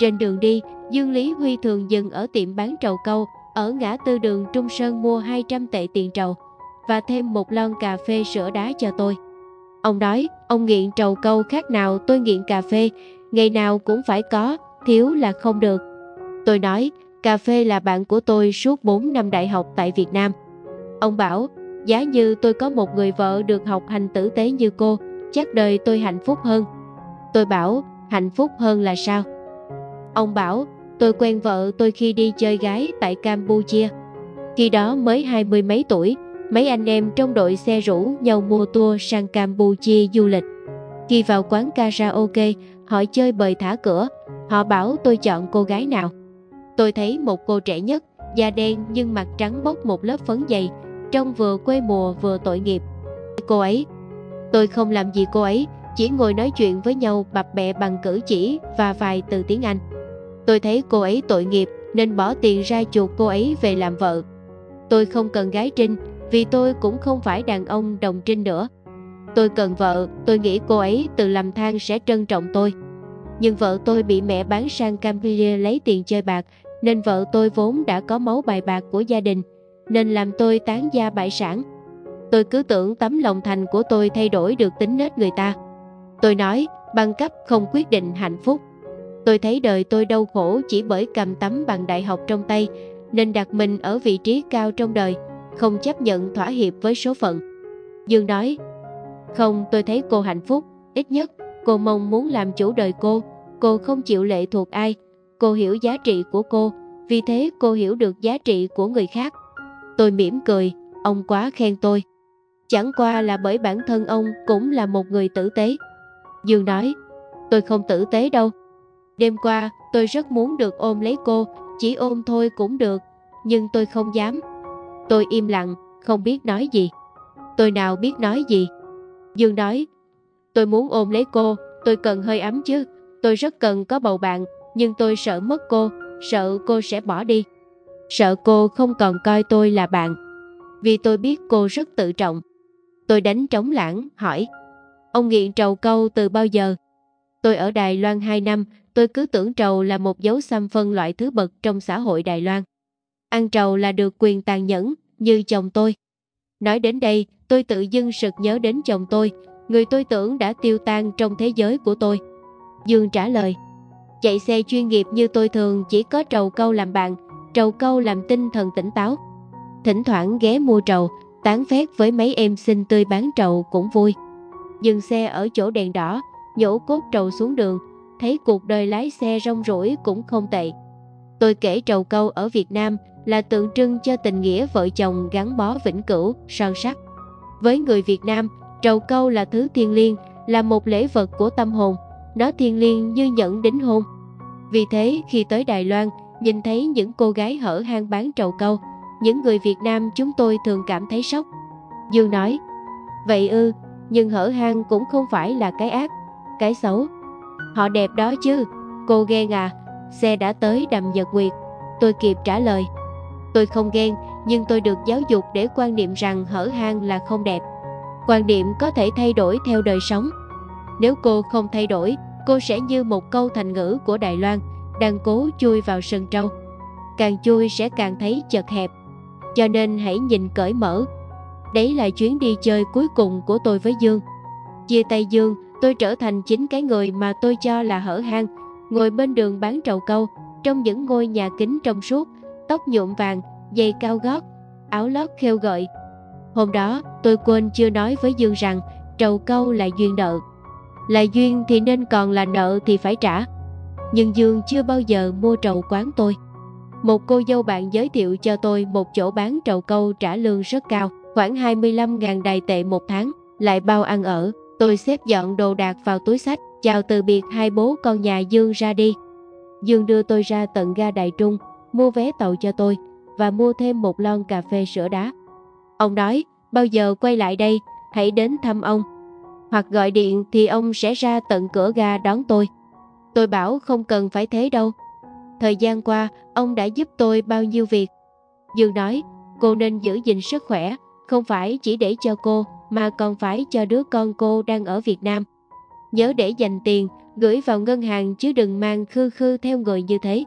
Trên đường đi, Dương Lý Huy thường dừng ở tiệm bán trầu câu, ở ngã tư đường Trung Sơn mua 200 tệ tiền trầu và thêm một lon cà phê sữa đá cho tôi. Ông nói, ông nghiện trầu câu khác nào tôi nghiện cà phê, ngày nào cũng phải có, thiếu là không được. Tôi nói, cà phê là bạn của tôi suốt 4 năm đại học tại Việt Nam. Ông bảo, giá như tôi có một người vợ được học hành tử tế như cô, chắc đời tôi hạnh phúc hơn. Tôi bảo, hạnh phúc hơn là sao? Ông bảo, tôi quen vợ tôi khi đi chơi gái tại Campuchia. Khi đó mới hai mươi mấy tuổi, mấy anh em trong đội xe rủ nhau mua tour sang Campuchia du lịch. Khi vào quán karaoke, hỏi chơi bời thả cửa, họ bảo tôi chọn cô gái nào. Tôi thấy một cô trẻ nhất, da đen nhưng mặt trắng bốc một lớp phấn dày, trông vừa quê mùa vừa tội nghiệp. Cô ấy, tôi không làm gì cô ấy, chỉ ngồi nói chuyện với nhau bập bẹ bằng cử chỉ và vài từ tiếng Anh. Tôi thấy cô ấy tội nghiệp nên bỏ tiền ra chuộc cô ấy về làm vợ. Tôi không cần gái trinh vì tôi cũng không phải đàn ông đồng trinh nữa. Tôi cần vợ, tôi nghĩ cô ấy từ làm than sẽ trân trọng tôi. Nhưng vợ tôi bị mẹ bán sang Campuchia lấy tiền chơi bạc, nên vợ tôi vốn đã có máu bài bạc của gia đình, nên làm tôi tán gia bại sản. Tôi cứ tưởng tấm lòng thành của tôi thay đổi được tính nết người ta. Tôi nói, băng cấp không quyết định hạnh phúc. Tôi thấy đời tôi đau khổ chỉ bởi cầm tấm bằng đại học trong tay, nên đặt mình ở vị trí cao trong đời, không chấp nhận thỏa hiệp với số phận. Dương nói, không tôi thấy cô hạnh phúc, ít nhất cô mong muốn làm chủ đời cô, cô không chịu lệ thuộc ai, cô hiểu giá trị của cô, vì thế cô hiểu được giá trị của người khác. Tôi mỉm cười, ông quá khen tôi. Chẳng qua là bởi bản thân ông cũng là một người tử tế. Dương nói, tôi không tử tế đâu. Đêm qua, tôi rất muốn được ôm lấy cô, chỉ ôm thôi cũng được, nhưng tôi không dám. Tôi im lặng, không biết nói gì. Tôi nào biết nói gì. Dương nói, tôi muốn ôm lấy cô, tôi cần hơi ấm chứ. Tôi rất cần có bầu bạn, nhưng tôi sợ mất cô, sợ cô sẽ bỏ đi. Sợ cô không còn coi tôi là bạn. Vì tôi biết cô rất tự trọng. Tôi đánh trống lãng, hỏi. Ông nghiện trầu câu từ bao giờ? Tôi ở Đài Loan 2 năm, tôi cứ tưởng trầu là một dấu xăm phân loại thứ bậc trong xã hội Đài Loan. Ăn trầu là được quyền tàn nhẫn, như chồng tôi. Nói đến đây, tôi tự dưng sực nhớ đến chồng tôi, người tôi tưởng đã tiêu tan trong thế giới của tôi. Dương trả lời, chạy xe chuyên nghiệp như tôi thường chỉ có trầu câu làm bạn, trầu câu làm tinh thần tỉnh táo. Thỉnh thoảng ghé mua trầu, tán phét với mấy em xinh tươi bán trầu cũng vui. Dừng xe ở chỗ đèn đỏ, nhổ cốt trầu xuống đường, thấy cuộc đời lái xe rong rủi cũng không tệ. Tôi kể trầu câu ở Việt Nam là tượng trưng cho tình nghĩa vợ chồng gắn bó vĩnh cửu, son sắc. Với người Việt Nam, trầu câu là thứ thiêng liêng, là một lễ vật của tâm hồn, nó thiêng liêng như nhẫn đính hôn. Vì thế, khi tới Đài Loan, nhìn thấy những cô gái hở hang bán trầu câu, những người Việt Nam chúng tôi thường cảm thấy sốc. Dương nói, vậy ư, nhưng hở hang cũng không phải là cái ác, cái xấu. Họ đẹp đó chứ, cô ghen à, xe đã tới đầm Nhật Nguyệt. Tôi kịp trả lời, tôi không ghen, nhưng tôi được giáo dục để quan niệm rằng hở hang là không đẹp. Quan niệm có thể thay đổi theo đời sống. Nếu cô không thay đổi, cô sẽ như một câu thành ngữ của Đài Loan, đang cố chui vào sân trâu. Càng chui sẽ càng thấy chật hẹp. Cho nên hãy nhìn cởi mở. Đấy là chuyến đi chơi cuối cùng của tôi với Dương. Chia tay Dương, tôi trở thành chính cái người mà tôi cho là hở hang, ngồi bên đường bán trầu câu, trong những ngôi nhà kính trong suốt, tóc nhuộm vàng, giày cao gót, áo lót khêu gợi. Hôm đó, tôi quên chưa nói với Dương rằng trầu câu là duyên nợ. Là duyên thì nên còn là nợ thì phải trả. Nhưng Dương chưa bao giờ mua trầu quán tôi. Một cô dâu bạn giới thiệu cho tôi một chỗ bán trầu câu trả lương rất cao, khoảng 25.000 đài tệ một tháng, lại bao ăn ở. Tôi xếp dọn đồ đạc vào túi sách, chào từ biệt hai bố con nhà Dương ra đi. Dương đưa tôi ra tận ga Đại Trung, mua vé tàu cho tôi và mua thêm một lon cà phê sữa đá. Ông nói, bao giờ quay lại đây, hãy đến thăm ông. Hoặc gọi điện thì ông sẽ ra tận cửa ga đón tôi. Tôi bảo không cần phải thế đâu. Thời gian qua, ông đã giúp tôi bao nhiêu việc. Dương nói, cô nên giữ gìn sức khỏe, không phải chỉ để cho cô, mà còn phải cho đứa con cô đang ở Việt Nam. Nhớ để dành tiền, gửi vào ngân hàng chứ đừng mang khư khư theo người như thế.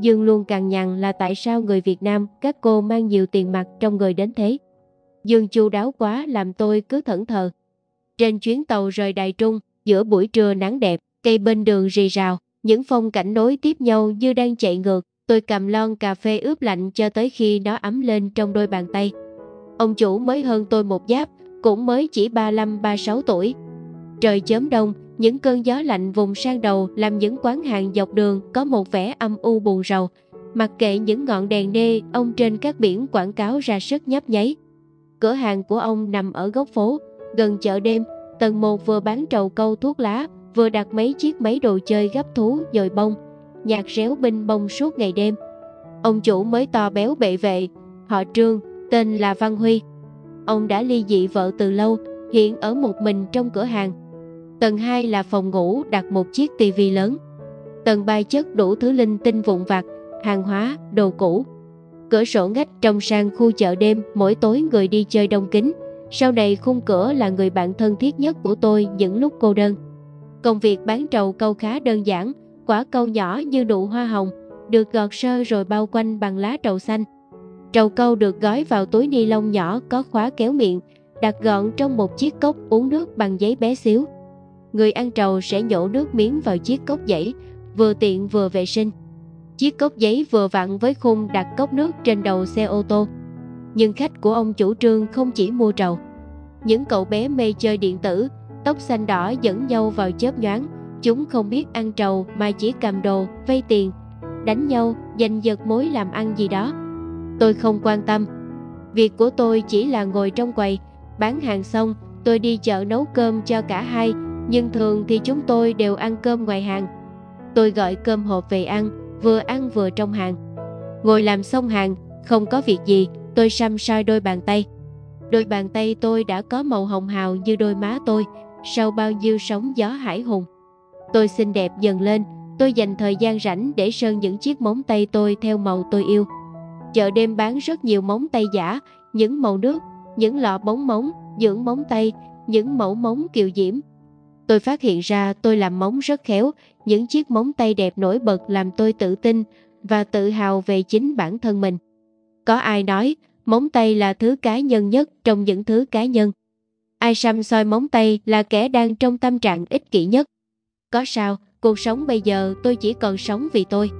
Dương luôn càng nhằn là tại sao người Việt Nam các cô mang nhiều tiền mặt trong người đến thế. Dương chu đáo quá làm tôi cứ thẫn thờ. Trên chuyến tàu rời Đài Trung, giữa buổi trưa nắng đẹp, cây bên đường rì rào, những phong cảnh nối tiếp nhau như đang chạy ngược. Tôi cầm lon cà phê ướp lạnh cho tới khi nó ấm lên trong đôi bàn tay. Ông chủ mới hơn tôi một giáp, cũng mới chỉ 35-36 tuổi. Trời chớm đông, những cơn gió lạnh vùng sang đầu làm những quán hàng dọc đường có một vẻ âm u buồn rầu. Mặc kệ những ngọn đèn nê, ông trên các biển quảng cáo ra sức nhấp nháy. Cửa hàng của ông nằm ở góc phố, gần chợ đêm, tầng 1 vừa bán trầu câu thuốc lá, vừa đặt mấy chiếc máy đồ chơi gấp thú dồi bông, nhạc réo binh bông suốt ngày đêm. Ông chủ mới to béo bệ vệ, họ Trương, tên là Văn Huy. Ông đã ly dị vợ từ lâu, hiện ở một mình trong cửa hàng. Tầng 2 là phòng ngủ đặt một chiếc tivi lớn. Tầng 3 chất đủ thứ linh tinh vụn vặt, hàng hóa, đồ cũ. Cửa sổ ngách trong sang khu chợ đêm, mỗi tối người đi chơi đông kính. Sau này khung cửa là người bạn thân thiết nhất của tôi những lúc cô đơn. Công việc bán trầu câu khá đơn giản, quả câu nhỏ như nụ hoa hồng, được gọt sơ rồi bao quanh bằng lá trầu xanh. Trầu câu được gói vào túi ni lông nhỏ có khóa kéo miệng, đặt gọn trong một chiếc cốc uống nước bằng giấy bé xíu. Người ăn trầu sẽ nhổ nước miếng vào chiếc cốc giấy, vừa tiện vừa vệ sinh. Chiếc cốc giấy vừa vặn với khung đặt cốc nước trên đầu xe ô tô. Nhưng khách của ông chủ trương không chỉ mua trầu. Những cậu bé mê chơi điện tử, tóc xanh đỏ dẫn nhau vào chớp nhoáng. Chúng không biết ăn trầu mà chỉ cầm đồ, vay tiền, đánh nhau, giành giật mối làm ăn gì đó. Tôi không quan tâm. Việc của tôi chỉ là ngồi trong quầy, bán hàng xong, tôi đi chợ nấu cơm cho cả hai, nhưng thường thì chúng tôi đều ăn cơm ngoài hàng. Tôi gọi cơm hộp về ăn, vừa ăn vừa trong hàng. Ngồi làm xong hàng, không có việc gì, tôi xăm soi đôi bàn tay. Đôi bàn tay tôi đã có màu hồng hào như đôi má tôi, sau bao nhiêu sóng gió hải hùng. Tôi xinh đẹp dần lên, tôi dành thời gian rảnh để sơn những chiếc móng tay tôi theo màu tôi yêu. Chợ đêm bán rất nhiều móng tay giả, những màu nước, những lọ bóng móng, dưỡng móng tay, những mẫu móng kiều diễm. Tôi phát hiện ra tôi làm móng rất khéo, những chiếc móng tay đẹp nổi bật làm tôi tự tin và tự hào về chính bản thân mình. Có ai nói móng tay là thứ cá nhân nhất trong những thứ cá nhân. Ai xăm soi móng tay là kẻ đang trong tâm trạng ích kỷ nhất. Có sao, cuộc sống bây giờ tôi chỉ còn sống vì tôi.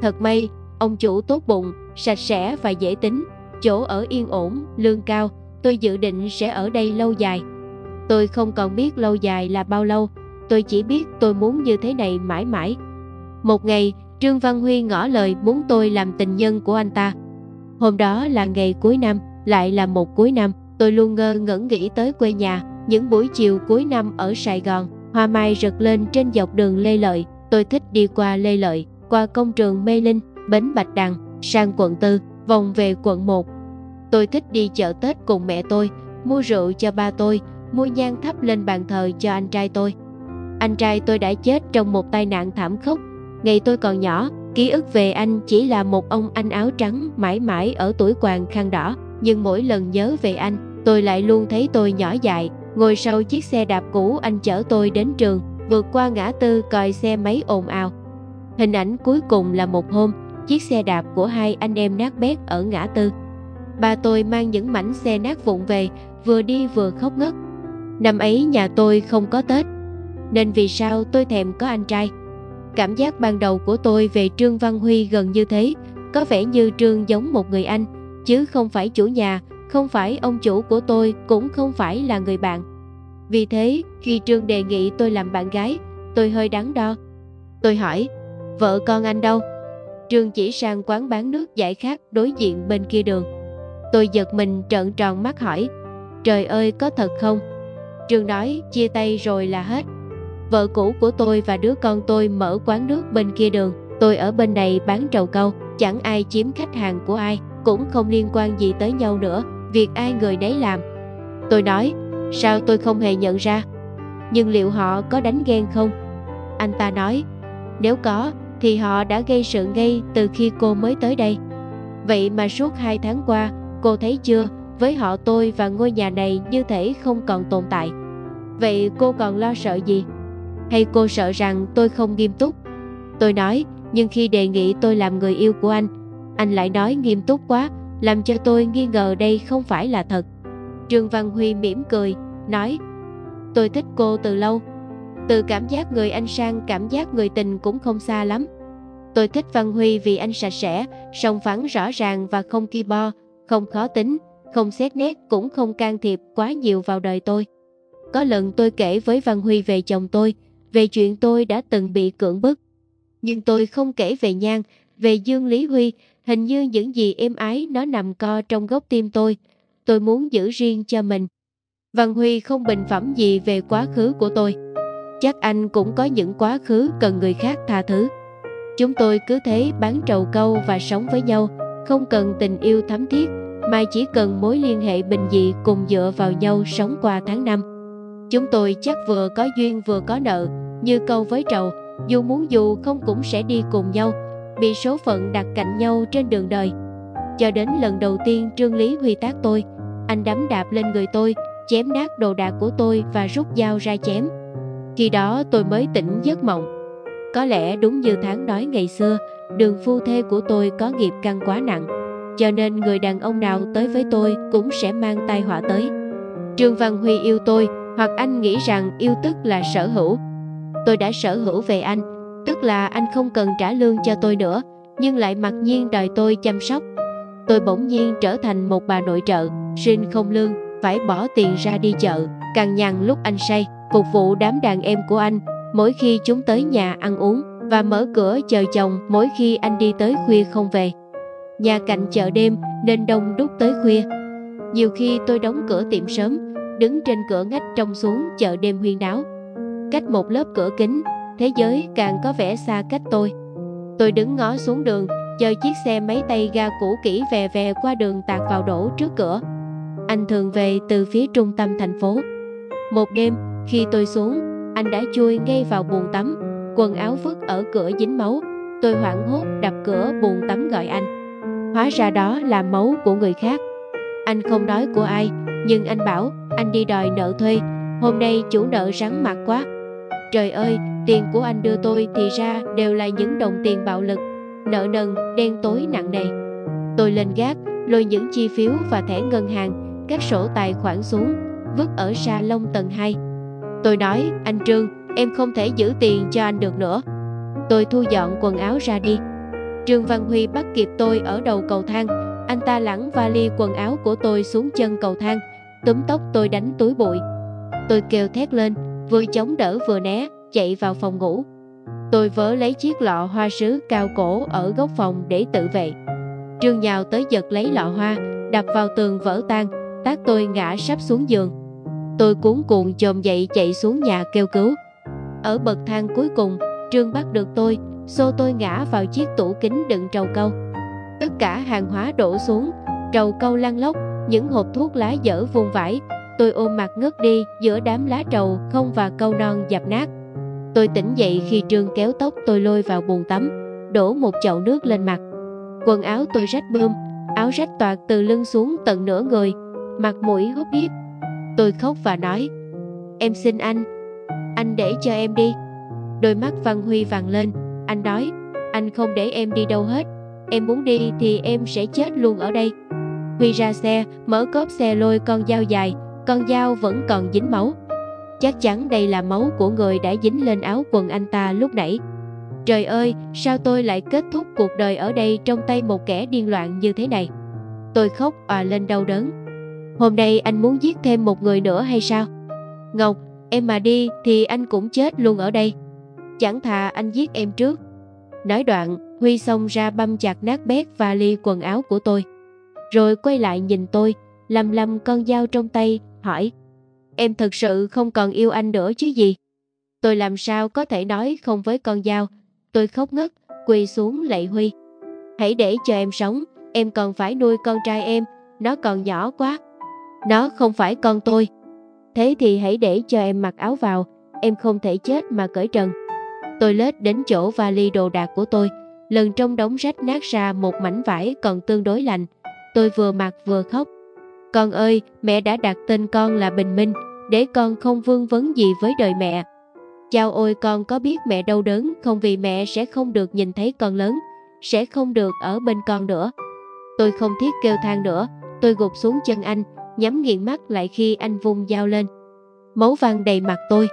Thật may, ông chủ tốt bụng, sạch sẽ và dễ tính, chỗ ở yên ổn, lương cao, tôi dự định sẽ ở đây lâu dài. Tôi không còn biết lâu dài là bao lâu, tôi chỉ biết tôi muốn như thế này mãi mãi. Một ngày, Trương Văn Huy ngỏ lời muốn tôi làm tình nhân của anh ta. Hôm đó là ngày cuối năm, lại là một cuối năm, tôi luôn ngơ ngẩn nghĩ tới quê nhà, những buổi chiều cuối năm ở Sài Gòn, hoa mai rực lên trên dọc đường Lê Lợi, tôi thích đi qua Lê Lợi, qua công trường Mê Linh, bến Bạch Đằng, sang quận 4, vòng về quận 1. Tôi thích đi chợ Tết cùng mẹ tôi, mua rượu cho ba tôi, mua nhang thắp lên bàn thờ cho anh trai tôi. Anh trai tôi đã chết trong một tai nạn thảm khốc. Ngày tôi còn nhỏ, ký ức về anh chỉ là một ông anh áo trắng mãi mãi ở tuổi quàng khăn đỏ. Nhưng mỗi lần nhớ về anh, tôi lại luôn thấy tôi nhỏ dại, ngồi sau chiếc xe đạp cũ anh chở tôi đến trường, vượt qua ngã tư còi xe máy ồn ào. Hình ảnh cuối cùng là một hôm, chiếc xe đạp của hai anh em nát bét ở ngã tư. bà tôi mang những mảnh xe nát vụn về, vừa đi vừa khóc ngất. Năm ấy nhà tôi không có Tết, nên vì sao tôi thèm có anh trai. Cảm giác ban đầu của tôi về Trương Văn Huy gần như thế, có vẻ như Trương giống một người anh, chứ không phải chủ nhà, không phải ông chủ của tôi, cũng không phải là người bạn. Vì thế, khi Trương đề nghị tôi làm bạn gái, tôi hơi đắn đo. Tôi hỏi, vợ con anh đâu? Trương chỉ sang quán bán nước giải khát đối diện bên kia đường. Tôi giật mình trợn tròn mắt hỏi, trời ơi có thật không? Trương nói chia tay rồi là hết. Vợ cũ của tôi và đứa con tôi mở quán nước bên kia đường, tôi ở bên này bán trầu câu, chẳng ai chiếm khách hàng của ai, cũng không liên quan gì tới nhau nữa, việc ai người nấy làm. Tôi nói, sao tôi không hề nhận ra? Nhưng liệu họ có đánh ghen không? Anh ta nói, nếu có, thì họ đã gây sự ngay từ khi cô mới tới đây. Vậy mà suốt hai tháng qua, cô thấy chưa, với họ tôi và ngôi nhà này như thể không còn tồn tại. Vậy cô còn lo sợ gì? Hay cô sợ rằng tôi không nghiêm túc? Tôi nói, nhưng khi đề nghị tôi làm người yêu của anh, anh lại nói nghiêm túc quá, làm cho tôi nghi ngờ đây không phải là thật. Trương Văn Huy mỉm cười, nói, tôi thích cô từ lâu. Từ cảm giác người anh sang cảm giác người tình cũng không xa lắm. Tôi thích Văn Huy vì anh sạch sẽ, song phẳng rõ ràng và không ki bo, không khó tính, không xét nét cũng không can thiệp quá nhiều vào đời tôi. Có lần tôi kể với Văn Huy về chồng tôi, về chuyện tôi đã từng bị cưỡng bức. Nhưng tôi không kể về Nhan, về Dương Lý Huy, hình như những gì êm ái nó nằm co trong gốc tim tôi. Tôi muốn giữ riêng cho mình. Văn Huy không bình phẩm gì về quá khứ của tôi. Chắc anh cũng có những quá khứ cần người khác tha thứ. Chúng tôi cứ thế bán trầu câu và sống với nhau, không cần tình yêu thắm thiết, mà chỉ cần mối liên hệ bình dị cùng dựa vào nhau sống qua tháng năm. Chúng tôi chắc vừa có duyên vừa có nợ, như câu với trầu, dù muốn dù không cũng sẽ đi cùng nhau, bị số phận đặt cạnh nhau trên đường đời. Cho đến lần đầu tiên Trương Lý Huy tác tôi, anh đấm đạp lên người tôi, chém nát đồ đạc của tôi và rút dao ra chém. Khi đó tôi mới tỉnh giấc mộng. Có lẽ đúng như tháng nói ngày xưa, đường phu thê của tôi có nghiệp căn quá nặng, cho nên người đàn ông nào tới với tôi cũng sẽ mang tai họa tới. Trương Văn Huy yêu tôi, hoặc anh nghĩ rằng yêu tức là sở hữu. Tôi đã sở hữu về anh, tức là anh không cần trả lương cho tôi nữa, nhưng lại mặc nhiên đòi tôi chăm sóc. Tôi bỗng nhiên trở thành một bà nội trợ, xin không lương, phải bỏ tiền ra đi chợ, càng nhằn lúc anh say, phục vụ đám đàn em của anh, mỗi khi chúng tới nhà ăn uống và mở cửa chờ chồng mỗi khi anh đi tới khuya không về. Nhà cạnh chợ đêm nên đông đúc tới khuya. Nhiều khi tôi đóng cửa tiệm sớm, đứng trên cửa ngách trông xuống chợ đêm huyên náo. Cách một lớp cửa kính, thế giới càng có vẻ xa cách tôi. Tôi đứng ngó xuống đường, chờ chiếc xe máy tay ga cũ kỹ về về qua đường tạt vào đổ trước cửa. Anh thường về từ phía trung tâm thành phố. Một đêm, khi tôi xuống, anh đã chui ngay vào buồng tắm, quần áo vứt ở cửa dính máu. Tôi hoảng hốt đập cửa buồng tắm gọi anh. Hóa ra đó là máu của người khác. Anh không nói của ai, nhưng anh bảo anh đi đòi nợ thuê. Hôm nay chủ nợ rắn mặt quá. Trời ơi, tiền của anh đưa tôi thì ra đều là những đồng tiền bạo lực, nợ nần, đen tối nặng nề. Tôi lên gác, lôi những chi phiếu và thẻ ngân hàng, các sổ tài khoản xuống, vứt ở salon tầng 2. Tôi nói, anh Trương, em không thể giữ tiền cho anh được nữa. Tôi thu dọn quần áo ra đi. Trương Văn Huy bắt kịp tôi ở đầu cầu thang. Anh ta lẳng vali quần áo của tôi xuống chân cầu thang, túm tóc tôi đánh túi bụi. Tôi kêu thét lên, vừa chống đỡ vừa né, chạy vào phòng ngủ. Tôi vớ lấy chiếc lọ hoa sứ cao cổ ở góc phòng để tự vệ. Trương nhào tới giật lấy lọ hoa, đập vào tường vỡ tan, tác tôi ngã sắp xuống giường. Tôi cuốn cuộn chồm dậy chạy xuống nhà kêu cứu. Ở bậc thang cuối cùng, Trương bắt được tôi, xô tôi ngã vào chiếc tủ kính đựng trầu câu. Tất cả hàng hóa đổ xuống, trầu câu lăn lóc, những hộp thuốc lá dở vùng vải. Tôi ôm mặt ngất đi giữa đám lá trầu không và câu non dập nát. Tôi tỉnh dậy khi Trương kéo tóc tôi lôi vào bồn tắm, đổ một chậu nước lên mặt. Quần áo tôi rách bươm, áo rách toạc từ lưng xuống tận nửa người, mặt mũi hút hiếp. Tôi khóc và nói, em xin anh, anh để cho em đi. Đôi mắt Văn Huy vàng lên, anh nói, anh không để em đi đâu hết, em muốn đi thì em sẽ chết luôn ở đây. Huy ra xe, mở cốp xe lôi con dao dài, con dao vẫn còn dính máu. Chắc chắn đây là máu của người đã dính lên áo quần anh ta lúc nãy. Trời ơi, sao tôi lại kết thúc cuộc đời ở đây trong tay một kẻ điên loạn như thế này? Tôi khóc òa lên đau đớn. Hôm nay anh muốn giết thêm một người nữa hay sao? Ngọc, em mà đi thì anh cũng chết luôn ở đây. Chẳng thà anh giết em trước. Nói đoạn, Huy xông ra băm chặt nát bét và ly quần áo của tôi. Rồi quay lại nhìn tôi, lầm lầm con dao trong tay, hỏi Em thật sự không còn yêu anh nữa chứ gì? Tôi làm sao có thể nói không với con dao? Tôi khóc ngất, quỳ xuống lạy Huy. Hãy để cho em sống, em còn phải nuôi con trai em, nó còn nhỏ quá. Nó không phải con tôi. Thế thì hãy để cho em mặc áo vào, em không thể chết mà cởi trần. Tôi lết đến chỗ vali đồ đạc của tôi, lần trong đống rách nát ra một mảnh vải còn tương đối lành. Tôi vừa mặc vừa khóc. Con ơi, mẹ đã đặt tên con là Bình Minh, để con không vương vấn gì với đời mẹ. Chao ôi con có biết mẹ đau đớn không vì mẹ sẽ không được nhìn thấy con lớn, sẽ không được ở bên con nữa. Tôi không thiết kêu than nữa, tôi gục xuống chân anh, nhắm nghiền mắt lại khi anh vung dao lên. Máu văng đầy mặt tôi.